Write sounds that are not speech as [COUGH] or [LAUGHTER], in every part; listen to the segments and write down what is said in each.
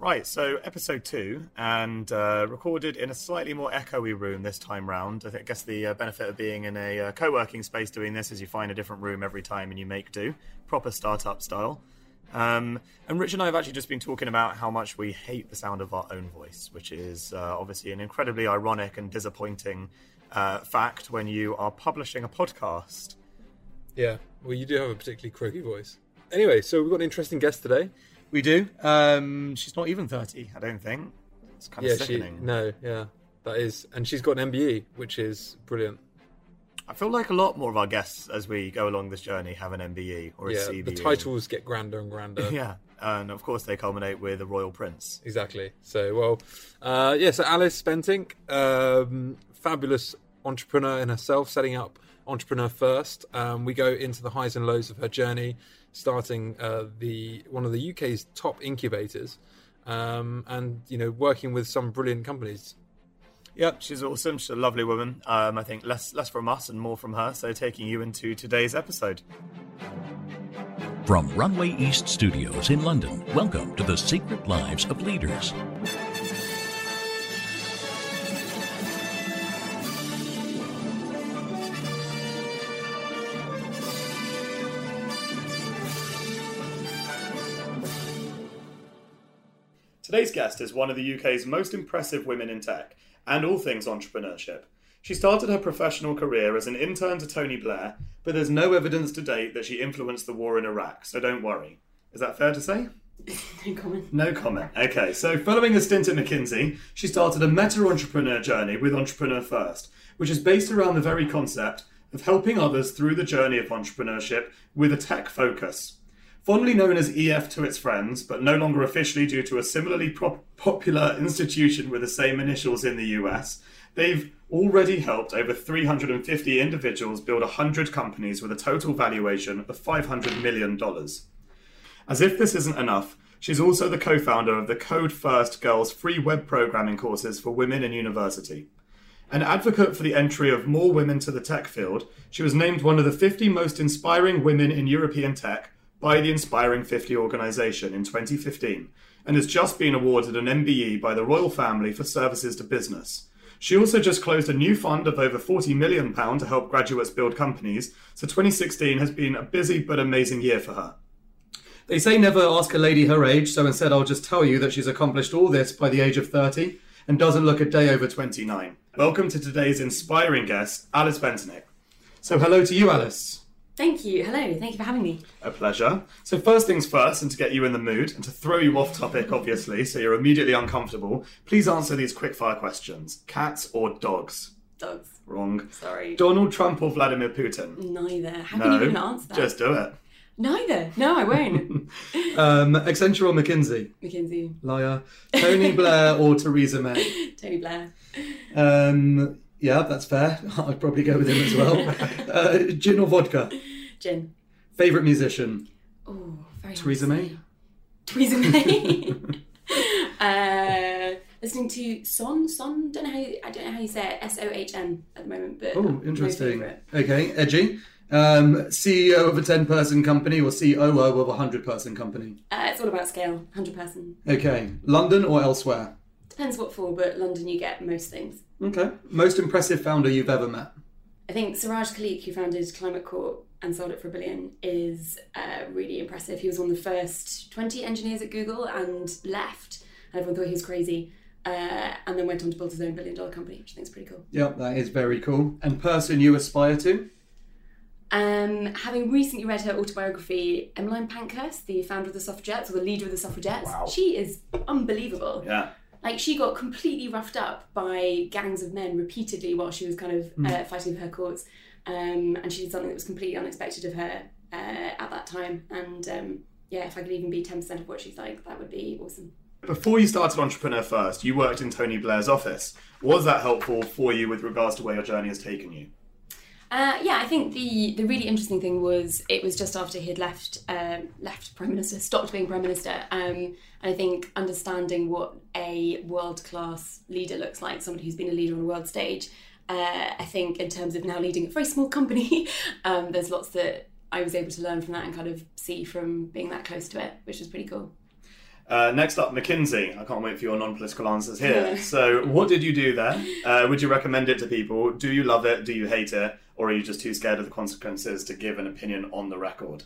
Right, so episode two, and uh, recorded in a slightly more echoey room this time round. I, guess the uh, benefit of being in a uh, co working space doing this is you find a different room every time and you make do, proper startup style. Um, and Rich and I have actually just been talking about how much we hate the sound of our own voice, which is uh, obviously an incredibly ironic and disappointing uh, fact when you are publishing a podcast. Yeah, well, you do have a particularly croaky voice. Anyway, so we've got an interesting guest today. We do. Um, she's not even 30, I don't think. It's kind yeah, of sickening. she no, yeah, that is, and she's got an MBE, which is brilliant. I feel like a lot more of our guests as we go along this journey have an MBE or a yeah, CBE. the titles get grander and grander. [LAUGHS] Yeah, and of course they culminate with a royal prince. Exactly. So, well, uh, yeah. So Alice Bentinck, um, fabulous entrepreneur in herself, setting up entrepreneur first. Um, we go into the highs and lows of her journey, starting uh, the one of the UK's top incubators, um, and you know working with some brilliant companies. Yep, she's awesome. She's a lovely woman. Um, I think less less from us and more from her. So taking you into today's episode. From Runway East Studios in London, welcome to the Secret Lives of Leaders. Today's guest is one of the UK's most impressive women in tech and all things entrepreneurship. She started her professional career as an intern to Tony Blair, but there's no evidence to date that she influenced the war in Iraq, so don't worry. Is that fair to say? [LAUGHS] No comment. No comment. Okay, so following a stint at McKinsey, she started a meta entrepreneur journey with Entrepreneur First, which is based around the very concept of helping others through the journey of entrepreneurship with a tech focus. Fondly known as EF to its friends, but no longer officially due to a similarly pro- popular institution with the same initials in the US, they've already helped over 350 individuals build 100 companies with a total valuation of $500 million. As if this isn't enough, she's also the co founder of the Code First Girls free web programming courses for women in university. An advocate for the entry of more women to the tech field, she was named one of the 50 most inspiring women in European tech by the Inspiring 50 organisation in 2015 and has just been awarded an MBE by the royal family for services to business. She also just closed a new fund of over £40 million to help graduates build companies, so 2016 has been a busy but amazing year for her. They say never ask a lady her age, so instead I'll just tell you that she's accomplished all this by the age of 30 and doesn't look a day over 29. Welcome to today's inspiring guest, Alice Bentinck. So, hello to you, Alice. Thank you. Hello. Thank you for having me. A pleasure. So, first things first, and to get you in the mood, and to throw you off topic, obviously, so you're immediately uncomfortable, please answer these quickfire questions cats or dogs? Dogs. Wrong. Sorry. Donald Trump or Vladimir Putin? Neither. How no. can you even answer that? Just do it. Neither. No, I won't. [LAUGHS] Um, Accenture or McKinsey? McKinsey. Liar. Tony Blair or Theresa May? [LAUGHS] Tony Blair. Um, yeah, that's fair. [LAUGHS] I'd probably go with him as well. uh, gin or vodka? Jen. Favourite musician? Oh, very Theresa May? Theresa May. [LAUGHS] uh, listening to Son. Son. Don't know how. You, I don't know how you say it. S O H N at the moment. But Oh, interesting. Okay, edgy. Um, CEO of a 10 person company or COO of a 100 person company? Uh, it's all about scale. Hundred person. Okay, London or elsewhere? Depends what for, but London you get most things. Okay. Most impressive founder you've ever met? I think Siraj Khaliq, who founded Climate Corp and sold it for a billion, is uh, really impressive. He was one of the first 20 engineers at Google and left. And everyone thought he was crazy. Uh, and then went on to build his own billion dollar company, which I think is pretty cool. Yeah, that is very cool. And person you aspire to? Um, having recently read her autobiography, Emmeline Pankhurst, the founder of the suffragettes, or the leader of the suffragettes, Wow. she is unbelievable. Yeah. Like, she got completely roughed up by gangs of men repeatedly while she was kind of uh, fighting for her cause. Um, and she did something that was completely unexpected of her uh, at that time. And um, yeah, if I could even be 10% of what she's like, that would be awesome. Before you started Entrepreneur First, you worked in Tony Blair's office. Was that helpful for you with regards to where your journey has taken you? Uh, yeah, I think the the really interesting thing was it was just after he had left um, left prime minister, stopped being prime minister, um, and I think understanding what a world class leader looks like, somebody who's been a leader on a world stage. Uh, I think in terms of now leading a very small company, [LAUGHS] um, there's lots that I was able to learn from that and kind of see from being that close to it, which was pretty cool. Uh, next up, McKinsey. I can't wait for your non-political answers here. [LAUGHS] so, what did you do there? Uh, would you recommend it to people? Do you love it? Do you hate it? Or are you just too scared of the consequences to give an opinion on the record?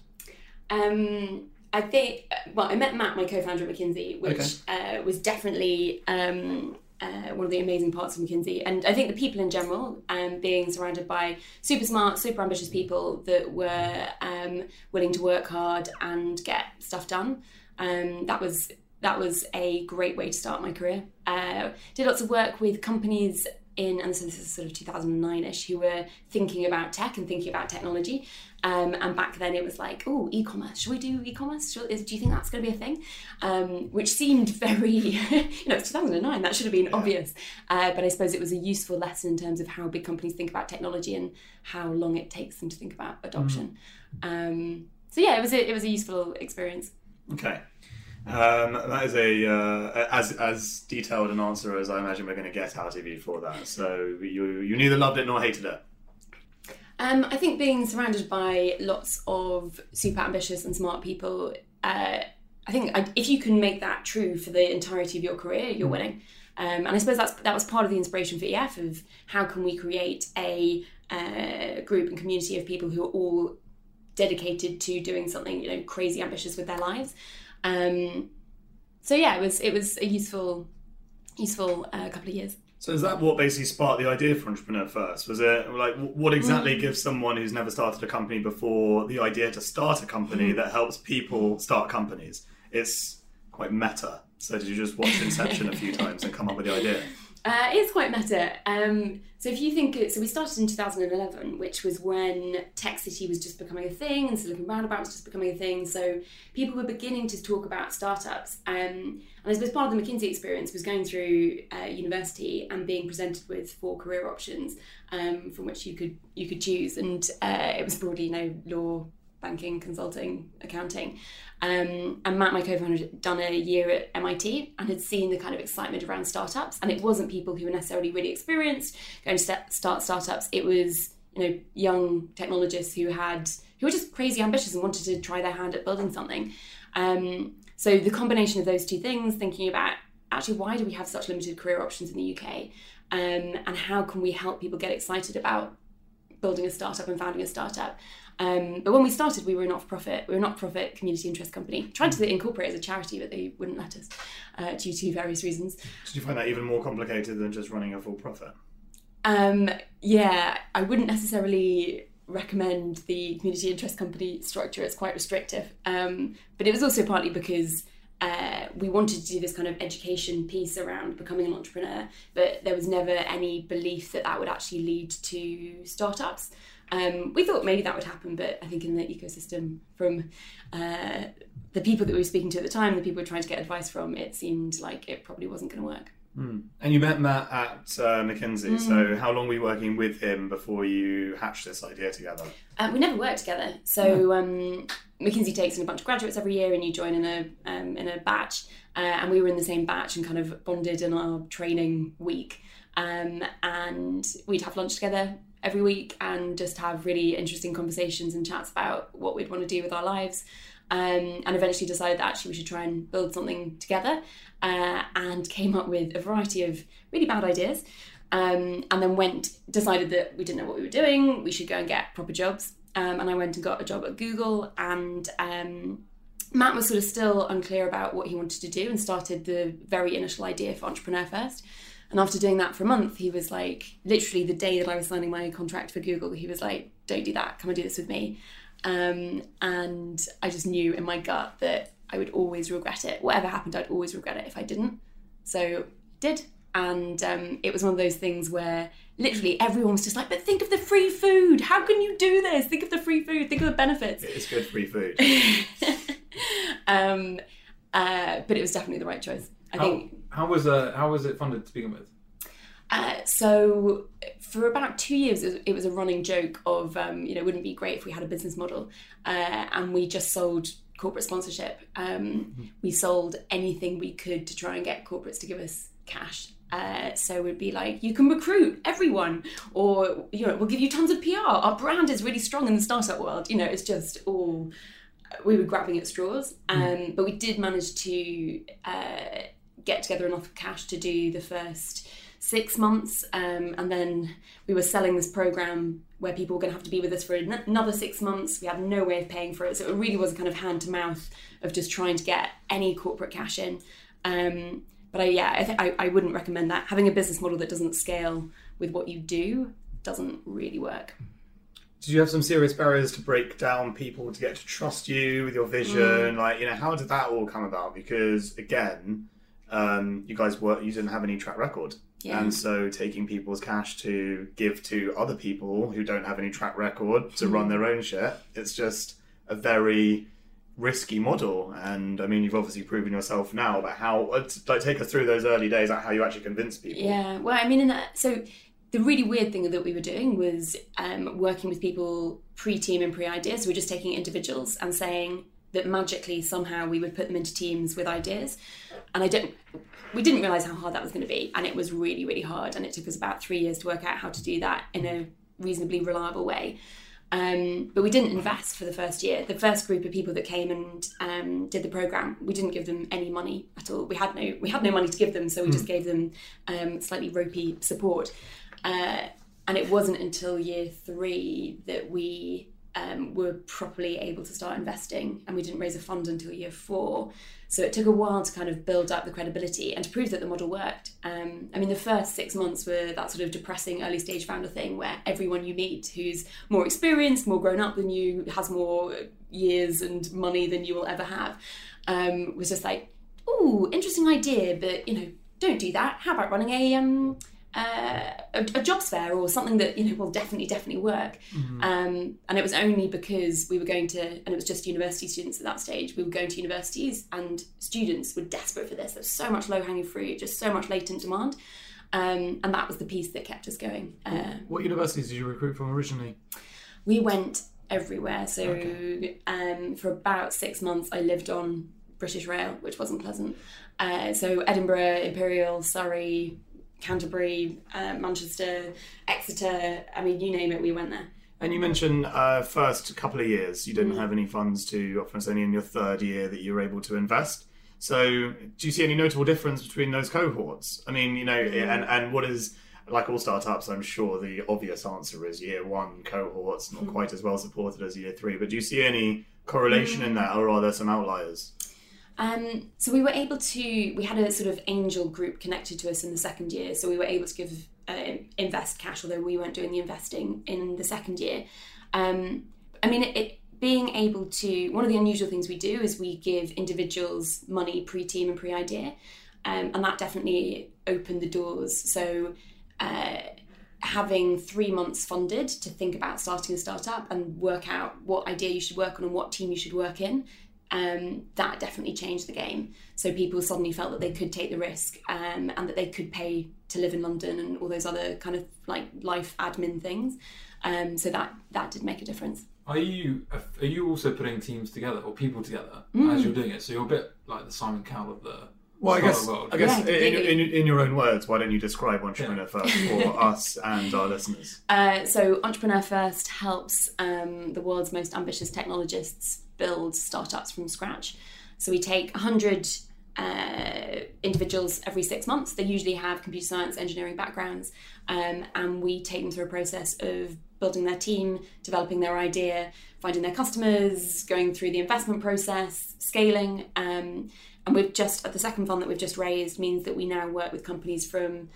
Um, I think, well, I met Matt, my co-founder at McKinsey, which uh, was definitely um, uh, one of the amazing parts of McKinsey. And I think the people in general, um, being surrounded by super smart, super ambitious people that were um, willing to work hard and get stuff done, um, that was that was a great way to start my career. Uh, did lots of work with companies in, and so this is sort of 2009ish, who were thinking about tech and thinking about technology. Um, and back then it was like, oh, e-commerce. Should we do e-commerce? Should, is, do you think that's going to be a thing? Um, which seemed very, [LAUGHS] you know, it's 2009. That should have been yeah. obvious. Uh, but I suppose it was a useful lesson in terms of how big companies think about technology and how long it takes them to think about adoption. Mm. Um, so yeah, it was a, it was a useful experience. Okay. Um, that is a uh, as as detailed an answer as I imagine we're going to get out of you for that. So you you neither loved it nor hated it. Um, I think being surrounded by lots of super ambitious and smart people, uh, I think I, if you can make that true for the entirety of your career, you're mm. winning. Um, and I suppose that's that was part of the inspiration for EF of how can we create a uh, group and community of people who are all dedicated to doing something you know crazy ambitious with their lives. Um, so yeah, it was it was a useful useful uh, couple of years. So is that what basically sparked the idea for Entrepreneur First? Was it like what exactly mm. gives someone who's never started a company before the idea to start a company mm. that helps people start companies? It's quite meta. So did you just watch Inception a few times and come up with the idea? Uh, it's quite meta. Um, so if you think, so we started in 2011, which was when Tech City was just becoming a thing and Silicon Roundabout was just becoming a thing. So people were beginning to talk about startups. Um, and I suppose part of the McKinsey experience was going through uh, university and being presented with four career options um, from which you could you could choose. And uh, it was broadly, you know, law, banking, consulting, accounting. Um, and Matt, my co-founder, had done a year at MIT and had seen the kind of excitement around startups. And it wasn't people who were necessarily really experienced going to start startups. It was you know young technologists who had who were just crazy ambitious and wanted to try their hand at building something. Um, so the combination of those two things, thinking about actually why do we have such limited career options in the UK, um, and how can we help people get excited about building a startup and founding a startup. Um, but when we started, we were a not for profit. We were a not for profit community interest company. Tried to incorporate as a charity, but they wouldn't let us uh, due to various reasons. Did you find that even more complicated than just running a full profit? Um, yeah, I wouldn't necessarily recommend the community interest company structure. It's quite restrictive. Um, but it was also partly because uh, we wanted to do this kind of education piece around becoming an entrepreneur, but there was never any belief that that would actually lead to startups. Um, we thought maybe that would happen, but I think in the ecosystem, from uh, the people that we were speaking to at the time, the people we were trying to get advice from, it seemed like it probably wasn't going to work. Mm. And you met Matt at uh, McKinsey. Mm. So how long were you working with him before you hatched this idea together? Uh, we never worked together. So um, McKinsey takes in a bunch of graduates every year, and you join in a um, in a batch. Uh, and we were in the same batch and kind of bonded in our training week. Um, and we'd have lunch together every week and just have really interesting conversations and chats about what we'd want to do with our lives. Um, and eventually decided that actually we should try and build something together uh, and came up with a variety of really bad ideas. Um, and then went, decided that we didn't know what we were doing, we should go and get proper jobs. Um, and I went and got a job at Google and um, Matt was sort of still unclear about what he wanted to do and started the very initial idea for Entrepreneur First. And after doing that for a month, he was like, literally the day that I was signing my contract for Google, he was like, don't do that, come and do this with me. Um, and I just knew in my gut that I would always regret it. Whatever happened, I'd always regret it if I didn't. So did. And um, it was one of those things where literally everyone was just like, but think of the free food. How can you do this? Think of the free food. Think of the benefits. It's good free food. [LAUGHS] um, uh, but it was definitely the right choice. I how, think. How was uh, how was it funded to begin with? Uh, so for about two years, it was, a running joke of um, you know wouldn't be great if we had a business model, uh, and we just sold corporate sponsorship. Um. We sold anything we could to try and get corporates to give us cash. Uh, so we'd be like, you can recruit everyone, or you know, we'll give you tons of PR. Our brand is really strong in the startup world. You know, it's just all we were grabbing at straws. Um, But we did manage to uh, get together enough cash to do the first six months, um, and then we were selling this program where people were going to have to be with us for an- another six months. We had no way of paying for it, so it really was a kind of hand to mouth of just trying to get any corporate cash in. Um, but I, yeah, I, th- I, I wouldn't recommend that. Having a business model that doesn't scale with what you do doesn't really work. Did you have some serious barriers to break down people to get to trust you with your vision? Like, you know, how did that all come about? Because again, um, you guys were you didn't have any track record, Yeah. and so taking people's cash to give to other people who don't have any track record to run their own shit, it's just a very risky model. And I mean, you've obviously proven yourself now. But how? uh, Like, take us through those early days, like how you actually convince people. Yeah, well, I mean, in that, so the really weird thing that we were doing was um, working with people pre-team and pre ideas. So we're just taking individuals and saying that magically somehow we would put them into teams with ideas, and I don't. We didn't realize how hard that was going to be, and it was really, really hard. And it took us about three years to work out how to do that in a reasonably reliable way. Um, but we didn't invest for the first year. The first group of people that came and um, did the program, we didn't give them any money at all. We had no we had no money to give them, so we just gave them um, slightly ropey support. Uh, and it wasn't until year three that we um, were properly able to start investing, and we didn't raise a fund until year four. So it took a while to kind of build up the credibility and to prove that the model worked. Um, I mean, the first six months were that sort of depressing early stage founder thing where everyone you meet who's more experienced, more grown up than you, has more years and money than you will ever have, um, was just like, "Oh, interesting idea, but you know, don't do that. How about running a um, uh, a, a jobs fair or something that you know will definitely definitely work um, and it was only because we were going to and it was just university students at that stage we were going to universities and students were desperate for this there's so much low hanging fruit just so much latent demand um, and that was the piece that kept us going uh, What universities did you recruit from originally? we went everywhere. So um, for about six months, I lived on British Rail, which wasn't pleasant. Uh, so Edinburgh, Imperial, Surrey, Canterbury, uh, Manchester, Exeter. I mean, you name it, we went there. And you mentioned uh, first couple of years you didn't have any funds to offer. It's only in your third year that you were able to invest. So, do you see any notable difference between those cohorts? I mean, you know, and and what is like all startups? I'm sure the obvious answer is year one cohorts not quite as well supported as year three. But do you see any correlation in that, or are there some outliers? Um, so we were able to, we had a sort of angel group connected to us in the second year. So we were able to give, uh, invest cash, although we weren't doing the investing in the second year. Um, I mean, it, it, being able to, one of the unusual things we do is we give individuals money pre team and pre idea. Um, and that definitely opened the doors. So, uh, having three months funded to think about starting a startup and work out what idea you should work on and what team you should work in um, that definitely changed the game. So people suddenly felt that they could take the risk um, and that they could pay to live in London and all those other kind of like life admin things. Um, so that that did make a difference. Are you are you also putting teams together or people together Mm. as you're doing it? So you're a bit like the Simon Cowell of the Well, I guess, world. I guess Yeah, in, in, in your own words, why don't you describe Entrepreneur First for [LAUGHS] us and our listeners? Uh, so Entrepreneur First helps um, the world's most ambitious technologists build startups from scratch. So we take 100 uh, individuals every six months. They usually have computer science, engineering backgrounds, um, and we take them through a process of building their team, developing their idea, finding their customers, going through the investment process, scaling. Um, and we've just, at the second fund that we've just raised, means that we now work with companies from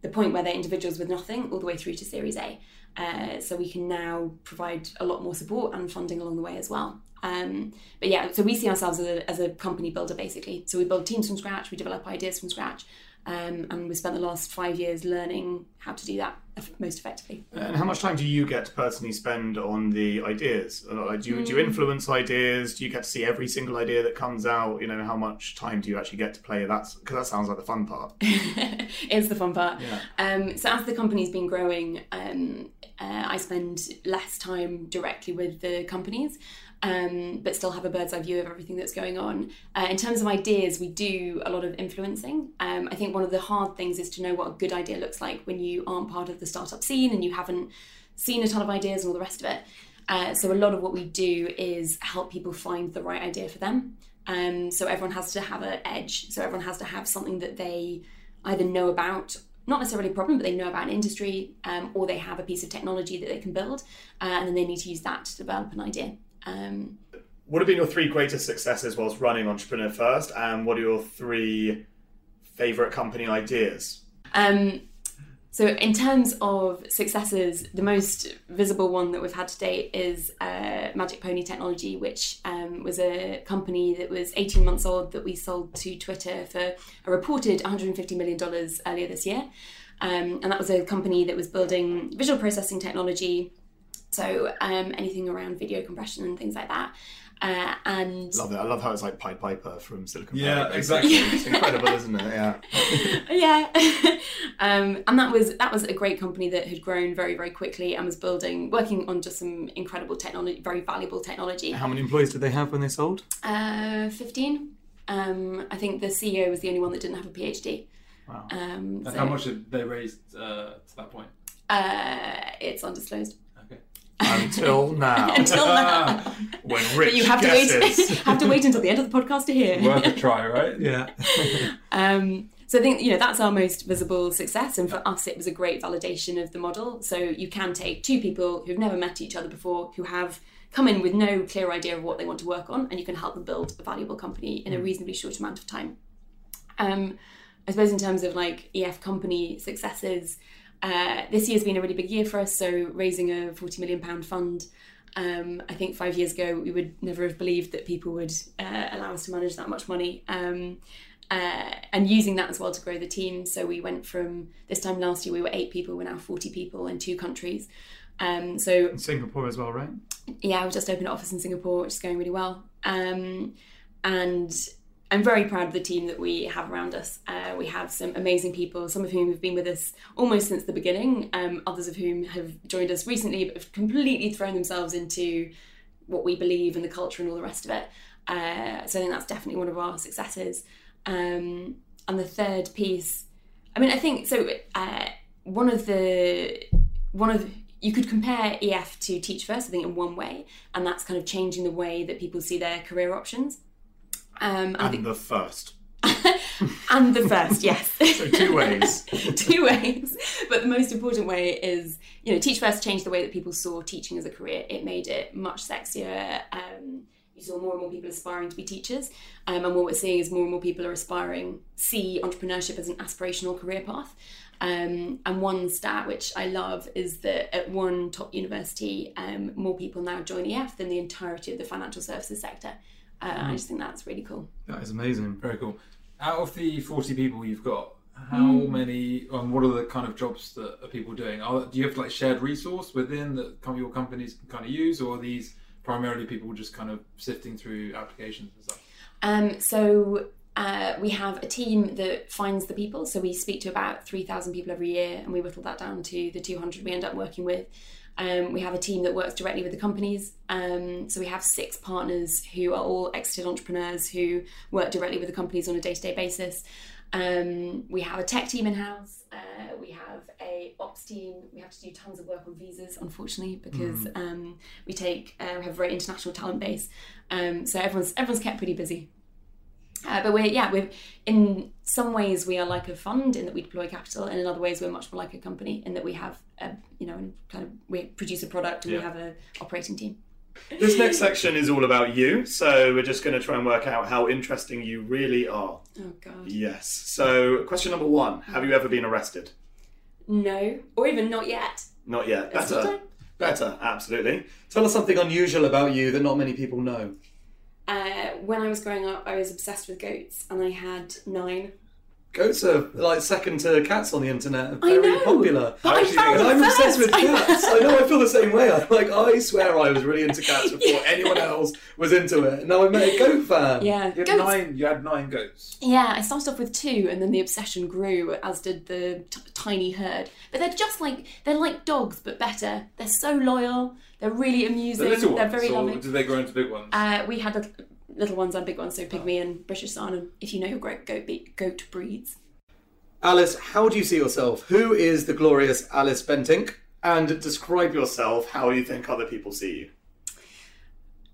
the point where they're individuals with nothing all the way through to Series A. Uh, so we can now provide a lot more support and funding along the way as well. Um, but yeah, so we see ourselves as a, as a company builder basically. So we build teams from scratch, we develop ideas from scratch, um, and we spent the last five years learning how to do that most effectively. And how much time do you get to personally spend on the ideas? Uh, do, you, Hmm. do you influence ideas? Do you get to see every single idea that comes out? You know, how much time do you actually get to play? That's because that sounds like the fun part. [LAUGHS] it's the fun part. Yeah. Um, so as the company's been growing, um, uh, I spend less time directly with the companies, um, but still have a bird's eye view of everything that's going on. Uh, in terms of ideas, we do a lot of influencing. Um, I think one of the hard things is to know what a good idea looks like when you aren't part of the startup scene and you haven't seen a ton of ideas and all the rest of it. Uh, so a lot of what we do is help people find the right idea for them. Um, so everyone has to have an edge. So everyone has to have something that they either know about, not necessarily a problem, but they know about an industry, um, or they have a piece of technology that they can build, uh, and then they need to use that to develop an idea. Um, What have been your three greatest successes whilst running Entrepreneur First, and what are your three favorite company ideas? Um, so, in terms of successes, the most visible one that we've had to date is uh, Magic Pony Technology, which um, was a company that was 18 months old that we sold to Twitter for a reported $150 million earlier this year. Um, and that was a company that was building visual processing technology, so um, anything around video compression and things like that. Uh, and Love it. I love how it's like Pied Piper from Silicon Valley. Yeah, Valley. exactly. [LAUGHS] It's incredible, isn't it? Yeah. [LAUGHS] yeah [LAUGHS] um, and that was that was a great company that had grown very very quickly and was building working on just some incredible technology very valuable technology How many employees did they have when they sold? uh, 15 um, i think the ceo was the only one that didn't have a phd Wow. um, And so, how much did they raise uh, to that point? uh, it's undisclosed Okay. Until [LAUGHS] now. until now [LAUGHS] when Rich but you have to guesses. [LAUGHS] wait have to wait until the end of the podcast to hear Worth a try, right? yeah. Um, so I think you know that's our most visible success, and for us, it was a great validation of the model. So you can take two people who've never met each other before, who have come in with no clear idea of what they want to work on, and you can help them build a valuable company in a reasonably short amount of time. Um, I suppose in terms of like EF company successes, uh, this year's been a really big year for us. So raising a forty million pound fund. Um, I think five years ago we would never have believed that people would uh, allow us to manage that much money. Um, uh, and using that as well to grow the team. So we went from this time last year we were eight people, we're now forty people in two countries. Um, so Singapore as well, right? yeah, we just opened an office in Singapore, which is going really well. Um, and I'm very proud of the team that we have around us. Uh, we have some amazing people, some of whom have been with us almost since the beginning, um, others of whom have joined us recently, but have completely thrown themselves into what we believe and the culture and all the rest of it. Uh, so I think that's definitely one of our successes. Um, and the third piece, I mean, I think so. Uh, one of the one of you could compare EF to Teach First, I think, in one way, and that's kind of changing the way that people see their career options. Um, and, And the first. [LAUGHS] and the first, yes. [LAUGHS] So two ways. [LAUGHS] two ways. But the most important way is, you know, Teach First changed the way that people saw teaching as a career. It made it much sexier. Um, you saw more and more people aspiring to be teachers. Um, and what we're seeing is more and more people are aspiring, see entrepreneurship as an aspirational career path. Um, and one stat which I love is that at one top university, um, more people now join EF than the entirety of the financial services sector. Uh, I just think that's really cool. That is amazing. Very cool. Out of the 40 people you've got, how Hmm. many, um, what are the kind of jobs that are people doing? Are, do you have like shared resource within that your companies can kind of use, or are these primarily people just kind of sifting through applications and stuff? Um, so uh, we have a team that finds the people. So we speak to about 3,000 people every year and we whittle that down to the 200 we end up working with. Um, we have a team that works directly with the companies. Um, so we have six partners who are all exited entrepreneurs who work directly with the companies on a day to day basis. Um, we have a tech team in house. Uh, we have a ops team. We have to do tons of work on visas, unfortunately, because um, we take uh, we have a very international talent base. Um, so everyone's everyone's kept pretty busy. Uh, but we're yeah we're in some ways we are like a fund in that we deploy capital, and in other ways we're much more like a company in that we have a you know kind of we produce a product and we have a operating team. This next section is all about you, so we're just going to try and work out how interesting you really are. Oh god, Yes. So, question number one Have you ever been arrested? no, or even not yet. Not yet. Better. Better, absolutely. Tell us something unusual about you that not many people know. Uh, when I was growing up, I was obsessed with goats, and I had nine. Goats are like second to cats on the internet. Very I know, popular. but I found and I'm obsessed with cats. I know. I feel the same way. I like. I swear, I was really into cats [LAUGHS] before Yeah. anyone else was into it. Now I met a goat fan. Yeah, You had goats. nine. You had nine goats. Yeah, I started off with two, and then the obsession grew, as did the t- tiny herd. But they're just like they're like dogs, but better. They're so loyal. They're really amusing. little they're very loving. did they grow into big ones? Uh, we had the little ones and big ones, so pygmy and British Saanen. If you know your great goat be- goat breeds. Alice, how do you see yourself? Who is the glorious Alice Bentinck? And describe yourself how you think other people see you.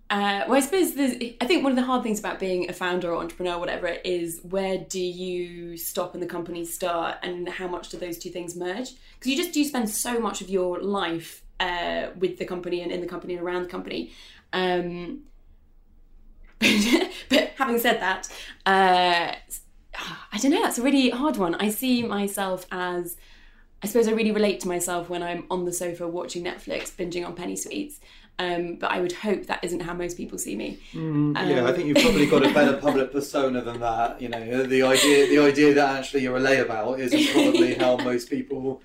Uh, well, I suppose there's, I think one of the hard things about being a founder or entrepreneur, whatever it is, where do you stop and the company start, and how much do those two things merge? Because you just do spend so much of your life uh, with the company and in the company and around the company. Um, [LAUGHS] but having said that, uh, I don't know. That's a really hard one. I see myself as, I suppose, I really relate to myself when I'm on the sofa watching Netflix, binging on penny sweets. Um, but I would hope that isn't how most people see me. Um, yeah, I think you've probably got a better [LAUGHS] public persona than that. You know, the idea the idea that actually you're a layabout isn't probably how most people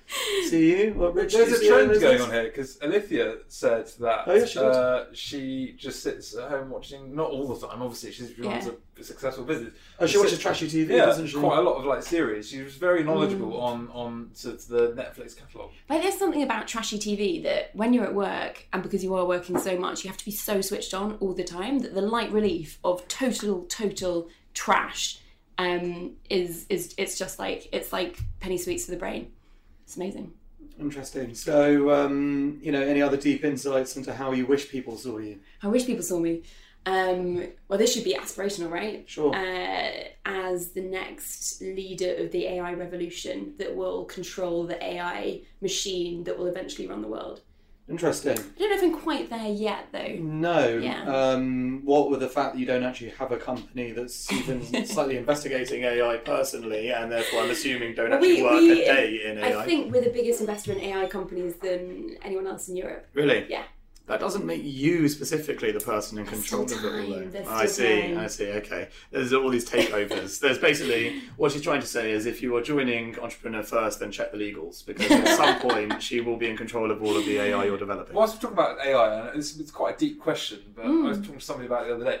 see you. What, Rich, There's a trend going on here because Alithia said that Oh, yeah, she uh, she just sits at home watching, not all the time, obviously, she's, she runs Yeah. a successful business. Oh, she watches trashy TV, yeah, doesn't she? quite a lot of like series. She was very knowledgeable Mm. on on sort of the Netflix catalogue. But there's something about trashy TV that when you're at work and because you are working so much, you have to be so switched on all the time that the light relief of total, total trash um, is is it's just like it's like penny sweets for the brain. It's amazing. Interesting. So, um, you know, any other deep insights into how you wish people saw you? I wish people saw me. Um, well, this should be aspirational, right? Sure. Uh, as the next leader of the AI revolution that will control the AI machine that will eventually run the world. Interesting. I don't know if I'm quite there yet, though. No. Yeah. Um, what with the fact that you don't actually have a company that's even [LAUGHS] slightly investigating AI personally, and therefore I'm assuming don't actually We- work we- a day in AI. I think we're the biggest investor in AI companies than anyone else in Europe. Really? Yeah. That doesn't make you specifically the person in control of it all, though. I see, time. I see, okay. There's all these takeovers. There's basically what she's trying to say is if you are joining Entrepreneur First, then check the legals, because at [LAUGHS] some point she will be in control of all of the AI you're developing. Whilst we're talking about AI, and it's, it's quite a deep question, but I Hmm. was talking to somebody about it the other day.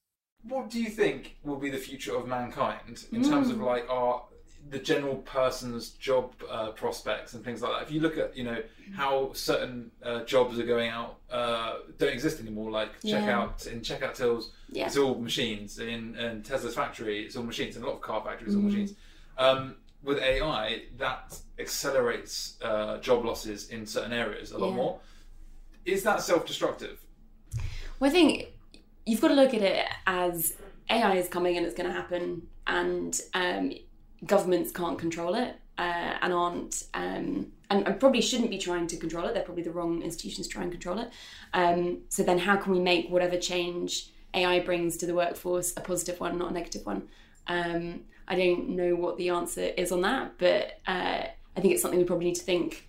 What do you think will be the future of mankind in terms of like our the general person's job uh, prospects and things like that? If you look at you know how certain uh, jobs are going out uh, don't exist anymore, like Yeah. checkout in checkout tills, Yeah. it's all machines. In, in Tesla's factory, it's all machines. In a lot of car factories, Mm-hmm. all machines. Um, with AI, that accelerates uh, job losses in certain areas a lot Yeah. more. Is that self-destructive? Well, I think you've got to look at it as AI is coming and it's going to happen, and um, governments can't control it uh, and aren't, um, and, and probably shouldn't be trying to control it. They're probably the wrong institutions trying to try and control it. Um, so then, how can we make whatever change AI brings to the workforce a positive one, not a negative one? Um, I don't know what the answer is on that, but uh, I think it's something we probably need to think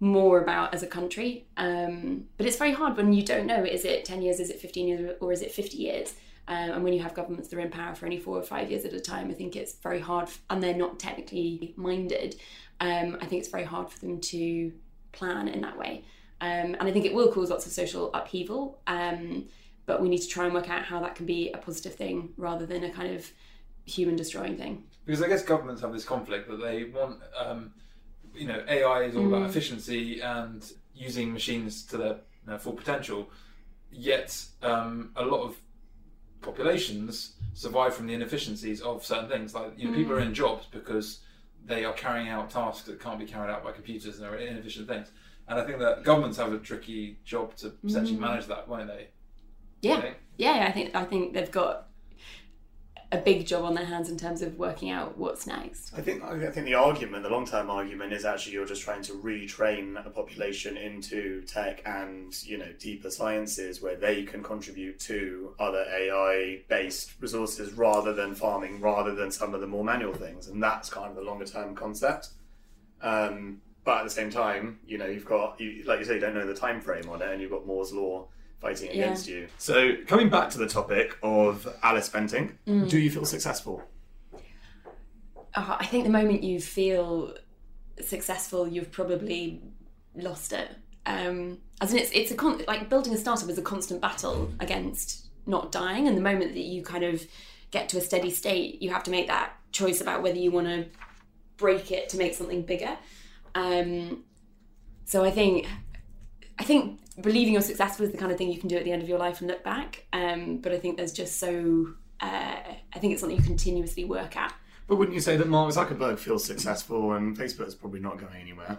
more about as a country. Um, but it's very hard when you don't know is it 10 years, is it 15 years, or is it 50 years? Um, and when you have governments that are in power for only four or five years at a time, I think it's very hard, and they're not technically minded. Um, I think it's very hard for them to plan in that way. Um, and I think it will cause lots of social upheaval. Um, but we need to try and work out how that can be a positive thing rather than a kind of human destroying thing. Because I guess governments have this conflict that they want, um, you know, AI is all about mm. efficiency and using machines to their you know, full potential. Yet um, a lot of populations survive from the inefficiencies of certain things. Like you know, people are mm. in jobs because they are carrying out tasks that can't be carried out by computers and are inefficient things. And I think that governments have a tricky job to essentially mm. manage that, won't they? Yeah, yeah, yeah, I think I think they've got a big job on their hands in terms of working out what's next. I think I think the argument, the long term argument, is actually you're just trying to retrain a population into tech and you know deeper sciences where they can contribute to other AI based resources rather than farming, rather than some of the more manual things, and that's kind of the longer term concept. Um, but at the same time, you know, you've got you, like you say, you don't know the time frame on it, and you've got Moore's law fighting Yeah. against you. So coming back to the topic of Alice Bentinck, do you feel successful? Uh, I think the moment you feel successful, you've probably lost it. Um, as in, it's it's a con- like building a startup is a constant battle against not dying, and the moment that you kind of get to a steady state, you have to make that choice about whether you want to break it to make something bigger. Um, so I think I think believing you're successful is the kind of thing you can do at the end of your life and look back. Um, but I think there's just so uh, I think it's something you continuously work at. But wouldn't you say that Mark Zuckerberg feels successful and Facebook is probably not going anywhere?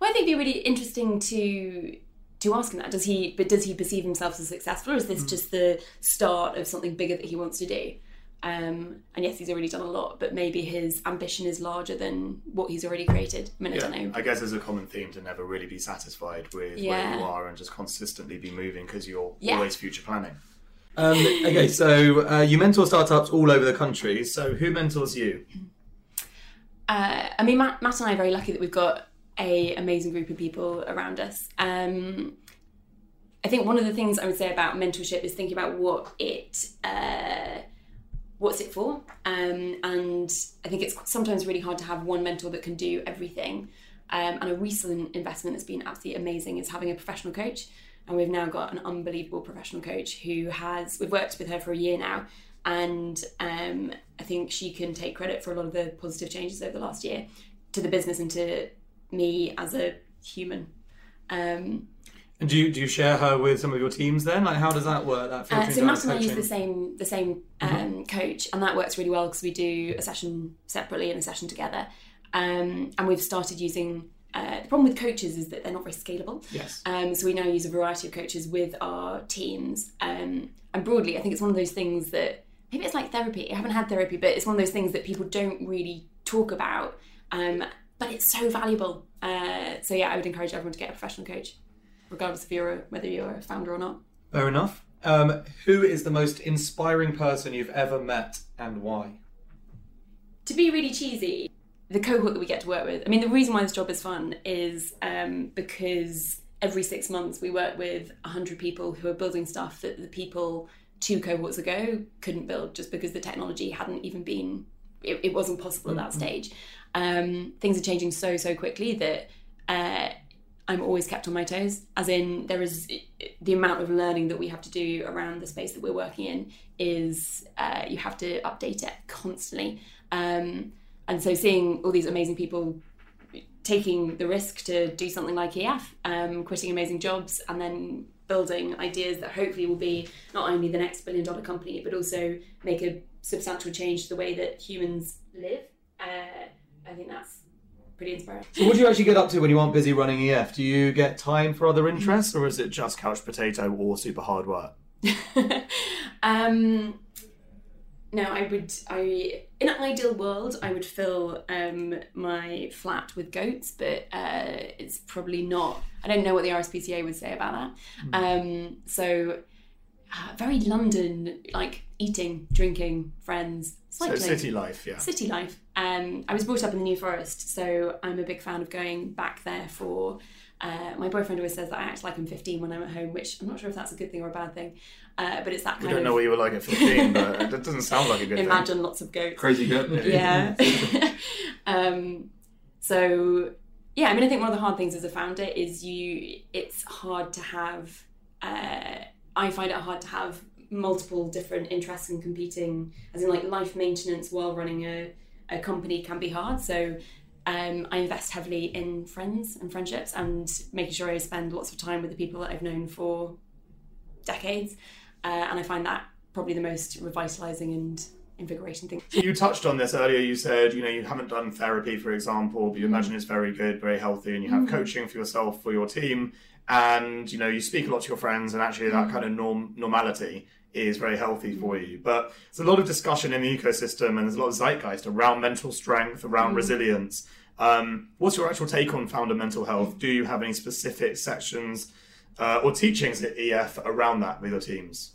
Well, I think it'd be really interesting to to ask him that. Does he? But does he perceive himself as successful, or is this just the start of something bigger that he wants to do? Um, and yes, he's already done a lot, but maybe his ambition is larger than what he's already created. I mean, I don't know. I guess there's a common theme to never really be satisfied with where you are and just consistently be moving because you're Yeah. always future planning. Um, okay, so uh, you mentor startups all over the country. So who mentors you? uh, I mean, Matt, Matt and I are very lucky that we've got a amazing group of people around us. Um, I think one of the things I would say about mentorship is thinking about what it uh, what's it for, um, and I think it's sometimes really hard to have one mentor that can do everything. Um, and a recent investment that's been absolutely amazing is having a professional coach. And we've now got an unbelievable professional coach who has, we've worked with her for a year now. And um, I think she can take credit for a lot of the positive changes over the last year to the business and to me as a human. Um, And do you do you share her with some of your teams then? Like how does that work? That Uh, so Matt and I use the same the same um, coach, and that works really well because we do a session separately and a session together. Um, and we've started using. Uh, the problem with coaches is that they're not very scalable. Yes. Um, so we now use a variety of coaches with our teams. Um, and broadly, I think it's one of those things that maybe it's like therapy. I haven't had therapy, but it's one of those things that people don't really talk about. Um, but it's so valuable. Uh, so yeah, I would encourage everyone to get a professional coach, regardless of you're a, whether you're a founder or not. Fair enough. Um, who is the most inspiring person you've ever met and why? to be really cheesy, the cohort that we get to work with. I mean, the reason why this job is fun is um, because every six months we work with 100 people who are building stuff that the people two cohorts ago couldn't build just because the technology hadn't even been, it, it wasn't possible at that stage. Um, things are changing so, so quickly that. Uh, I'm always kept on my toes, as in there is the amount of learning that we have to do around the space that we're working in is uh, you have to update it constantly. Um, and so seeing all these amazing people taking the risk to do something like EF, um, quitting amazing jobs, and then building ideas that hopefully will be not only the next billion dollar company, but also make a substantial change to the way that humans live. Uh, I think that's pretty inspiring. So what do you actually get up to when you aren't busy running EF? Do you get time for other interests or is it just couch potato or super hard work? [LAUGHS] um, no, I would. I in an ideal world, I would fill um, my flat with goats, but uh, it's probably not. I don't know what the RSPCA would say about that. Um, so uh, very London, like eating, drinking, friends, So cycling city life, yeah. city life. Um, I was brought up in the New Forest, so I'm a big fan of going back there for. Uh, my boyfriend always says that I act like I'm 15 when I'm at home, which I'm not sure if that's a good thing or a bad thing. Uh, but it's that kind of. We kind don't of know what you were like at 15, but it doesn't sound like a good thing. imagine lots of goats. Crazy good. Yeah. [LAUGHS] um, so yeah, I mean, I think one of the hard things as a founder is you. It's hard to have. Uh, I find it hard to have multiple different interests and competing, as in like life maintenance while running a, a company can be hard. So um, I invest heavily in friends and friendships and making sure I spend lots of time with the people that I've known for decades. Uh, and I find that probably the most revitalizing and invigorating thing. You touched on this earlier. You said, you know, you haven't done therapy, for example, but you imagine it's very good, very healthy, and you have coaching for yourself, for your team, and you know, you speak a lot to your friends, and actually that kind of norm normality is very healthy for you. But there's a lot of discussion in the ecosystem, and there's a lot of zeitgeist around mental strength, around resilience. Um, what's your actual take on founder mental health? Do you have any specific sections uh, or teachings at EF around that with your teams?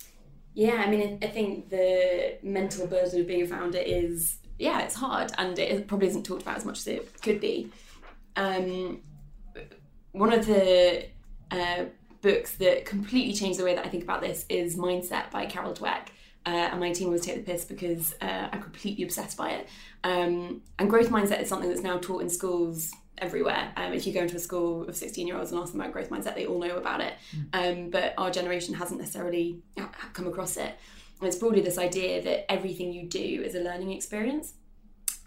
Yeah, I mean, I think the mental burden of being a founder is, yeah, it's hard and it probably isn't talked about as much as it could be. Um, one of the uh, books that completely changed the way that I think about this is Mindset by Carol Dweck. Uh, and my team always take the piss because uh, I'm completely obsessed by it. Um, and growth mindset is something that's now taught in schools everywhere. Um, if you go into a school of 16 year olds and ask them about growth mindset, they all know about it. Um, but our generation hasn't necessarily come across it. And it's broadly this idea that everything you do is a learning experience.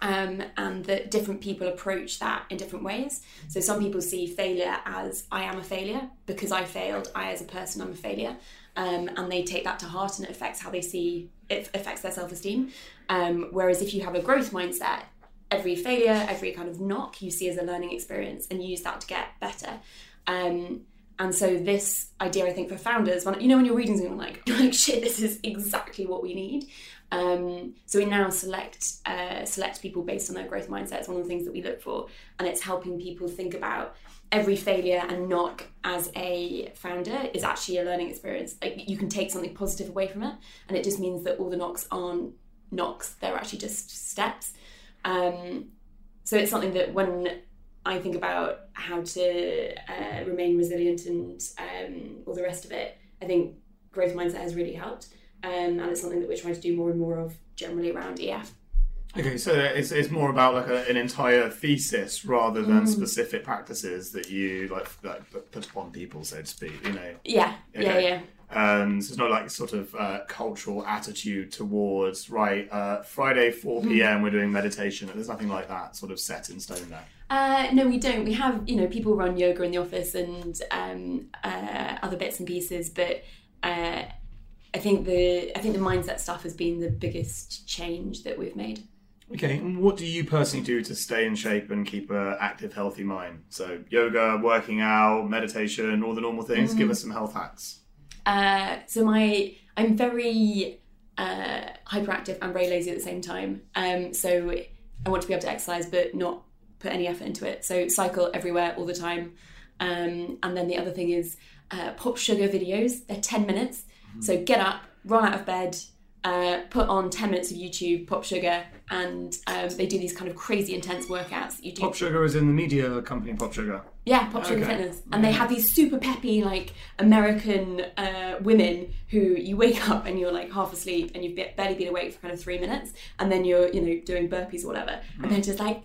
Um, and that different people approach that in different ways. So some people see failure as I am a failure because I failed. I, as a person, I'm a failure, um, and they take that to heart, and it affects how they see it affects their self esteem. Um, whereas if you have a growth mindset, every failure, every kind of knock you see as a learning experience, and use that to get better. Um, and so this idea, I think, for founders, when you know when you're reading something like [LAUGHS] like, shit, this is exactly what we need. Um, so we now select uh, select people based on their growth mindset. It's one of the things that we look for, and it's helping people think about every failure and knock as a founder is actually a learning experience. Like you can take something positive away from it, and it just means that all the knocks aren't knocks; they're actually just steps. Um, so it's something that when I think about how to uh, remain resilient and um, all the rest of it, I think growth mindset has really helped. Um, and it's something that we're trying to do more and more of generally around EF. Okay, so it's, it's more about like a, an entire thesis rather than specific practices that you like, like put- upon people, so to speak. You know, Yeah, yeah, Okay. yeah. um, so it's not like sort of uh, cultural attitude towards right. Uh, Friday four p.m. we're doing meditation. There's nothing like that sort of set in stone there. Uh, no, we don't. We have, you know, people run yoga in the office and um, uh, other bits and pieces, but uh, I think the I think the mindset stuff has been the biggest change that we've made. Okay, and what do you personally do to stay in shape and keep a active, healthy mind? So yoga, working out, meditation, all the normal things. Give us some health hacks. Uh, so my I'm very uh, hyperactive and very lazy at the same time. Um, so I want to be able to exercise, but not put any effort into it. So cycle everywhere all the time. Um, and then the other thing is uh, pop sugar videos. They're ten minutes. So get up, run out of bed, uh, put on ten minutes of YouTube, pop sugar, and um, they do these kind of crazy intense workouts that you do. Pop Sugar is in the media company Pop Sugar. Yeah, Pop Sugar Okay. Fitness. And they have these super peppy, like, American uh, women who you wake [LAUGHS] up and you're, like, half asleep and you've barely been awake for kind of three minutes. And then you're, you know, doing burpees or whatever. And they're just like,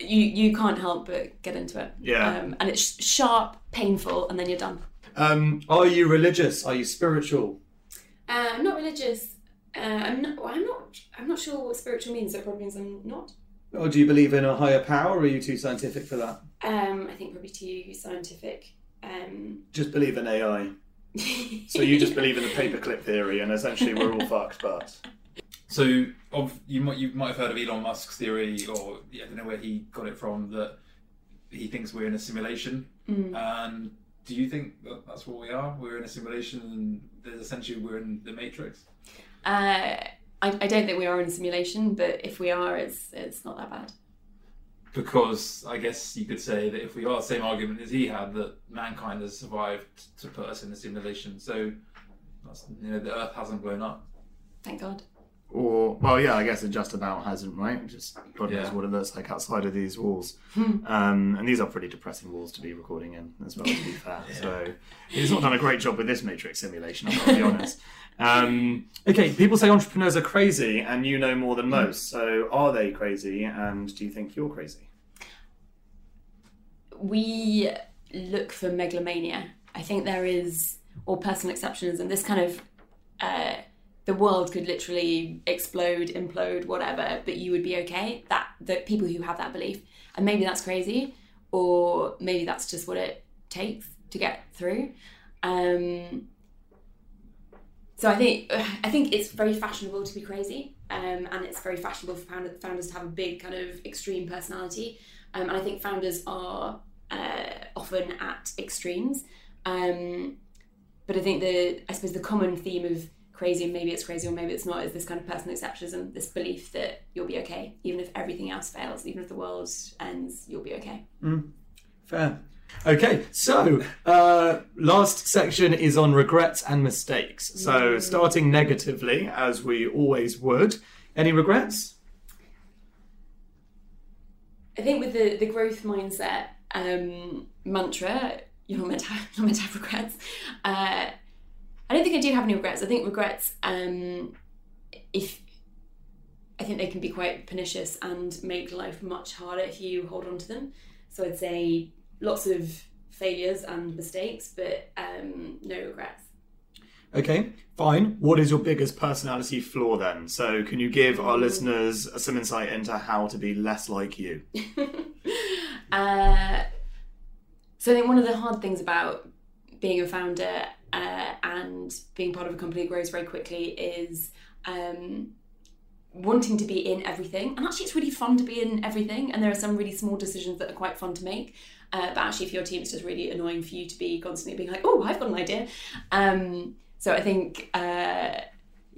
you you can't help but get into it. Yeah. Um, and it's sharp, painful, and then you're done. Um, are you religious? Are you spiritual? Uh, I'm not religious. Uh, I'm not. Well, I'm not. I'm not sure what spiritual means. So it probably means I'm not. Or do you believe in a higher power, or are you too scientific for that? Um, I think probably too scientific. Um, Just believe in AI. [LAUGHS] So you just believe in the paperclip theory, and essentially we're all fucked. But So, of you might you might have heard of Elon Musk's theory, or yeah, I don't know where he got it from, that he thinks we're in a simulation. And do you think that that's what we are? We're in a simulation, and that essentially we're in the Matrix. Uh, I, I don't think we are in a simulation, but if we are, it's it's not that bad. Because I guess you could say that if we are the same argument as he had, that mankind has survived to put us in a simulation. So, That's, you know, the Earth hasn't blown up. Thank God. Or, well, yeah, I guess it just about hasn't, right? Just God knows Yeah. what it looks like outside of these walls. Hmm. Um, and these are pretty depressing walls to be recording in, as well, to be fair. [LAUGHS] So he's not done a great job with this Matrix simulation, I've got to be honest. Um, okay, people say entrepreneurs are crazy, and you know more than most. So are they crazy, and do you think you're crazy? we look for megalomania. I think there is, or personal exceptions, and this kind of, uh, the world could literally explode, implode, whatever, but you would be okay. That the people who have that belief, and maybe that's crazy, or maybe that's just what it takes to get through. Um, so I think [SIGHS] I think it's very fashionable to be crazy, um, and it's very fashionable for founders to have a big kind of extreme personality. Um, and I think founders are uh, often at extremes. Um, but I think the I suppose the common theme of crazy and maybe it's crazy or maybe it's not is this kind of personal exceptionalism, this belief that you'll be okay, even if everything else fails, even if the world ends, you'll be okay. Fair. Okay, so uh, last section is on regrets and mistakes. So starting negatively, as we always would. Any regrets? I think with the, the growth mindset um, mantra, you're not meant to [LAUGHS] have, not meant to have regrets. Uh, I don't think I do have any regrets. I think regrets, um, if I think they can be quite pernicious and make life much harder if you hold on to them. So I'd say lots of failures and mistakes, but um, no regrets. Okay, fine. What is your biggest personality flaw then? So can you give our listeners some insight into how to be less like you? [LAUGHS] Uh, so I think one of the hard things about being a founder uh, and being part of a company that grows very quickly is um, wanting to be in everything. And actually, it's really fun to be in everything. And there are some really small decisions that are quite fun to make. Uh, but actually, for your team, it's just really annoying for you to be constantly being like, "Oh, I've got an idea." Um, so I think. Uh,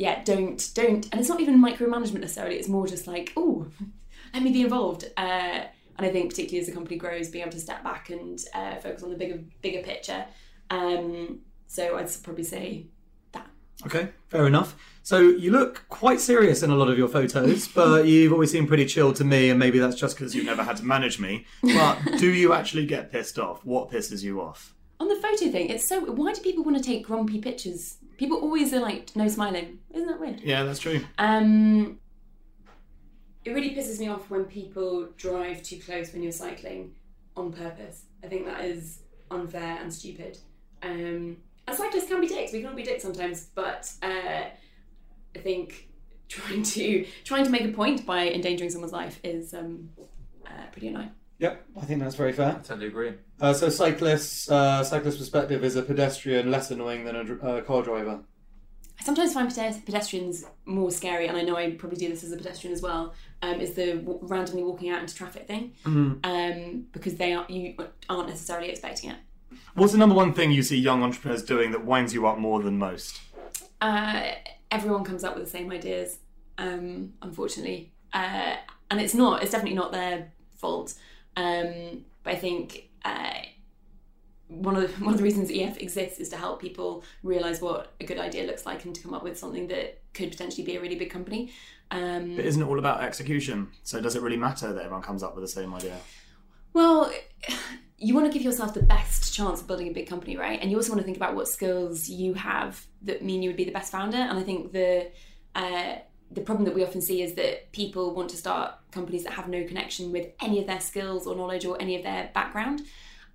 yeah, don't don't, and it's not even micromanagement necessarily. It's more just like, oh, [LAUGHS] let me be involved. Uh, and I think particularly as the company grows, being able to step back and uh, focus on the bigger bigger picture. Um, so I'd probably say that. Okay, fair enough. So you look quite serious in a lot of your photos, [LAUGHS] but you've always seemed pretty chill to me, and maybe that's just because you've never had to manage me. But [LAUGHS] do you actually get pissed off? What pisses you off? On the photo thing, it's so. Why do people want to take grumpy pictures? People always are like no smiling. Isn't that weird? Yeah, that's true. Um, it really pisses me off when people drive too close when you're cycling on purpose. I think that is unfair and stupid. Um, and cyclists can be dicks. We can all be dicks sometimes, but uh, I think trying to trying to make a point by endangering someone's life is um, uh, pretty annoying. Yep, I think that's very fair. I totally agree. Uh, so cyclists, uh, cyclist perspective is a pedestrian less annoying than a dr- uh, car driver. I sometimes find pedestrians more scary, and I know I probably do this as a pedestrian as well. Um, is the w- randomly walking out into traffic thing, um, because they are you aren't necessarily expecting it. What's the number one thing you see young entrepreneurs doing that winds you up more than most? Uh, everyone comes up with the same ideas, um, unfortunately, uh, and it's not. It's definitely not their fault. Um, but I think uh, one of the, [LAUGHS] one of the reasons EF exists is to help people realize what a good idea looks like and to come up with something that could potentially be a really big company. Um, But isn't it all about execution? So does it really matter that everyone comes up with the same idea? Well, you want to give yourself the best chance of building a big company, right? And you also want to think about what skills you have that mean you would be the best founder. And I think the uh, the problem that we often see is that people want to start companies that have no connection with any of their skills or knowledge or any of their background.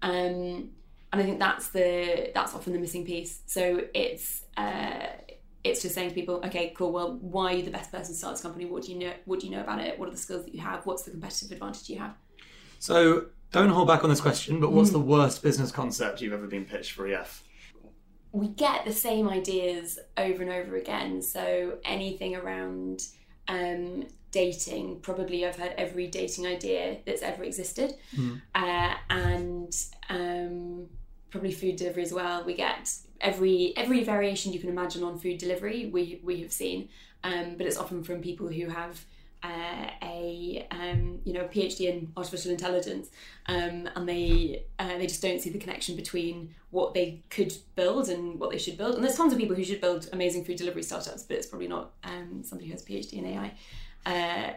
Um, and I think that's the that's often the missing piece. So it's uh, it's just saying to people, okay, cool. Well, why are you the best person to start this company? What do you know? What do you know about it? What are the skills that you have? What's the competitive advantage you have? So don't hold back on this question, but what's the worst business concept you've ever been pitched for EF? we get the same ideas over and over again. So anything around um, dating, probably I've heard every dating idea that's ever existed, uh, and um, probably food delivery as well. We get every every variation you can imagine on food delivery. We we have seen, um, but it's often from people who have uh, a um, you know a PhD in artificial intelligence, um, and they uh, they just don't see the connection between what they could build and what they should build. And there's tons of people who should build amazing food delivery startups, but it's probably not um, somebody who has a PhD in AI. Uh,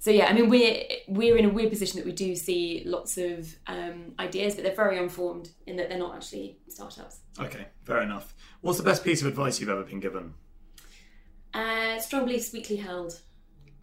so yeah, I mean we're we're in a weird position that we do see lots of um, ideas, but they're very unformed in that they're not actually startups. Okay, fair enough. What's the best piece of advice you've ever been given? Uh, strong beliefs weakly held.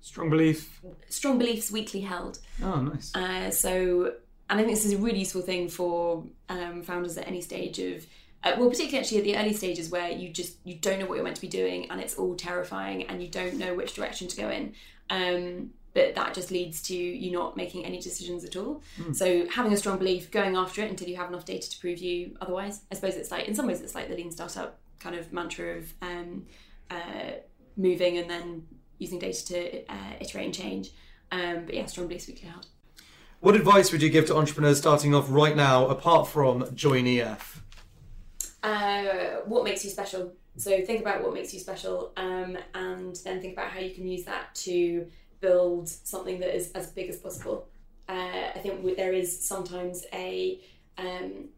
Strong belief. Strong beliefs weakly held. Oh, nice. Uh, so, and I think this is a really useful thing for um, founders at any stage of, uh, well, particularly actually at the early stages where you just you don't know what you're meant to be doing and it's all terrifying and you don't know which direction to go in. Um, but that just leads to you not making any decisions at all. So having a strong belief, going after it until you have enough data to prove you otherwise. I suppose it's like in some ways it's like the lean startup kind of mantra of um, uh, moving and then using data to uh, iterate and change. Um, but yeah, strong beliefs weakly held. What advice would you give to entrepreneurs starting off right now, apart from join EF? Uh, what makes you special? So think about what makes you special, um, and then think about how you can use that to build something that is as big as possible. Uh, I think there is sometimes a um,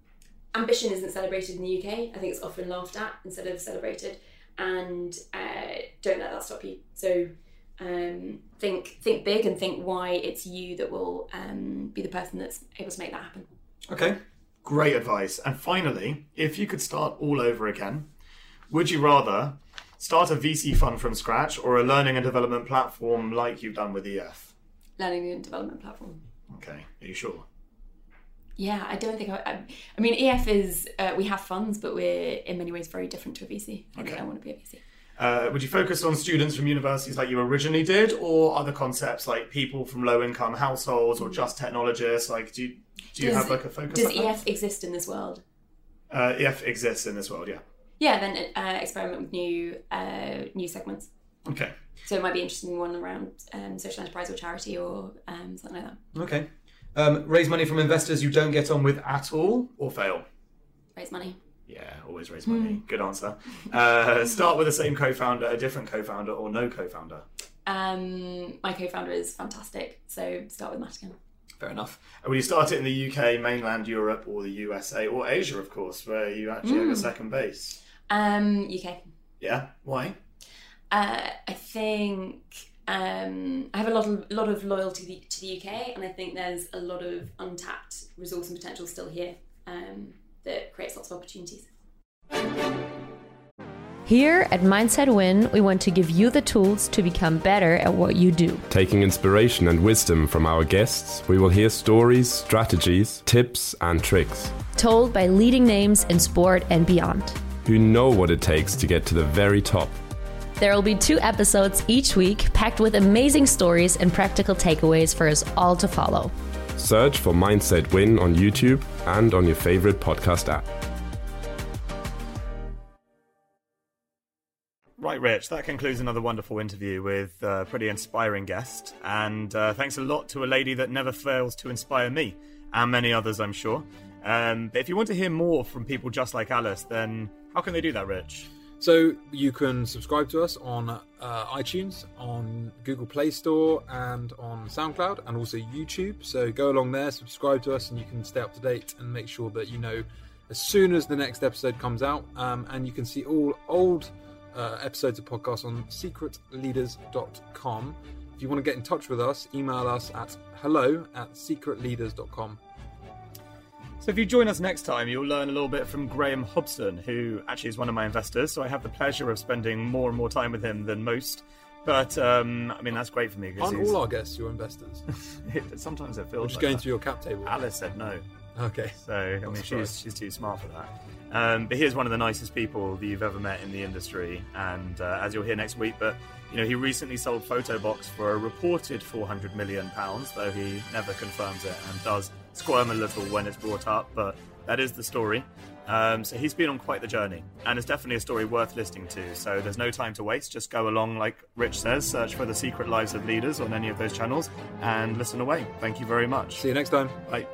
ambition isn't celebrated in the UK. I think it's often laughed at instead of celebrated, and uh, don't let that stop you. So um, think think big and think why it's you that will um, be the person that's able to make that happen. Okay, great advice. And finally, if you could start all over again, would you rather start a VC fund from scratch or a learning and development platform like you've done with EF? Learning and development platform. Okay, are you sure? Yeah, I don't think I. I, I mean, EF is uh, we have funds, but we're in many ways very different to a VC. I think Okay. I want to be a VC. Uh, would you focus on students from universities like you originally did, or other concepts like people from low-income households, or just technologists? Like, do you, do you Does- have like a focus? Does like that? EF exist in this world? Uh, EF exists in this world, yeah. Yeah, then uh, experiment with new uh, new segments. Okay. So it might be interesting one around um, social enterprise or charity or um, something like that. Okay. Um, raise money from investors you don't get on with at all, or fail. Raise money. Yeah, always raise money. Good answer. Uh, start with the same co-founder, a different co-founder, or no co-founder. Um, my co-founder is fantastic, so start with Matt again. Fair enough. And will you start it in the UK, mainland Europe, or the USA, or Asia, of course, where you actually have a second base? Um, UK. Yeah. Why? Uh, I think um, I have a lot of lot of loyalty to the UK, and I think there's a lot of untapped resource and potential still here um, that creates lots of opportunities. Here at Mindset Win, we want to give you the tools to become better at what you do. Taking inspiration and wisdom from our guests, we will hear stories, strategies, tips, and tricks. Told by leading names in sport and beyond. Who know what it takes to get to the very top. There will be two episodes each week packed with amazing stories and practical takeaways for us all to follow. Search for Mindset Win on YouTube and on your favorite podcast app. Right, Rich, that concludes another wonderful interview with a pretty inspiring guest. And uh, thanks a lot to a lady that never fails to inspire me and many others, I'm sure. Um, but if you want to hear more from people just like Alice, then how can they do that, Rich? So you can subscribe to us on uh, iTunes, on Google Play Store, and on SoundCloud, and also YouTube. So go along there, subscribe to us, and you can stay up to date and make sure that you know as soon as the next episode comes out. Um, and you can see all old uh, episodes of podcasts on secretleaders.com. If you want to get in touch with us, email us at hello at secretleaders.com. So if you join us next time, you'll learn a little bit from Graham Hobson, who actually is one of my investors. So I have the pleasure of spending more and more time with him than most. But um, I mean, that's great for me Aren't all our guests your investors? [LAUGHS] sometimes it feels We're just like going that. through your cap table. Alice said no. Okay. So I mean, she's she's too smart for that. Um, but he's one of the nicest people that you've ever met in the industry, and uh, as you'll hear next week. But you know, he recently sold Photobox for a reported 400 million pounds, though he never confirms it and does squirm a little when it's brought up. But that is the story. Um, so he's been on quite the journey, and it's definitely a story worth listening to. So there's no time to waste. Just go along, like Rich says, search for the secret lives of leaders on any of those channels, and listen away. Thank you very much. See you next time. Bye.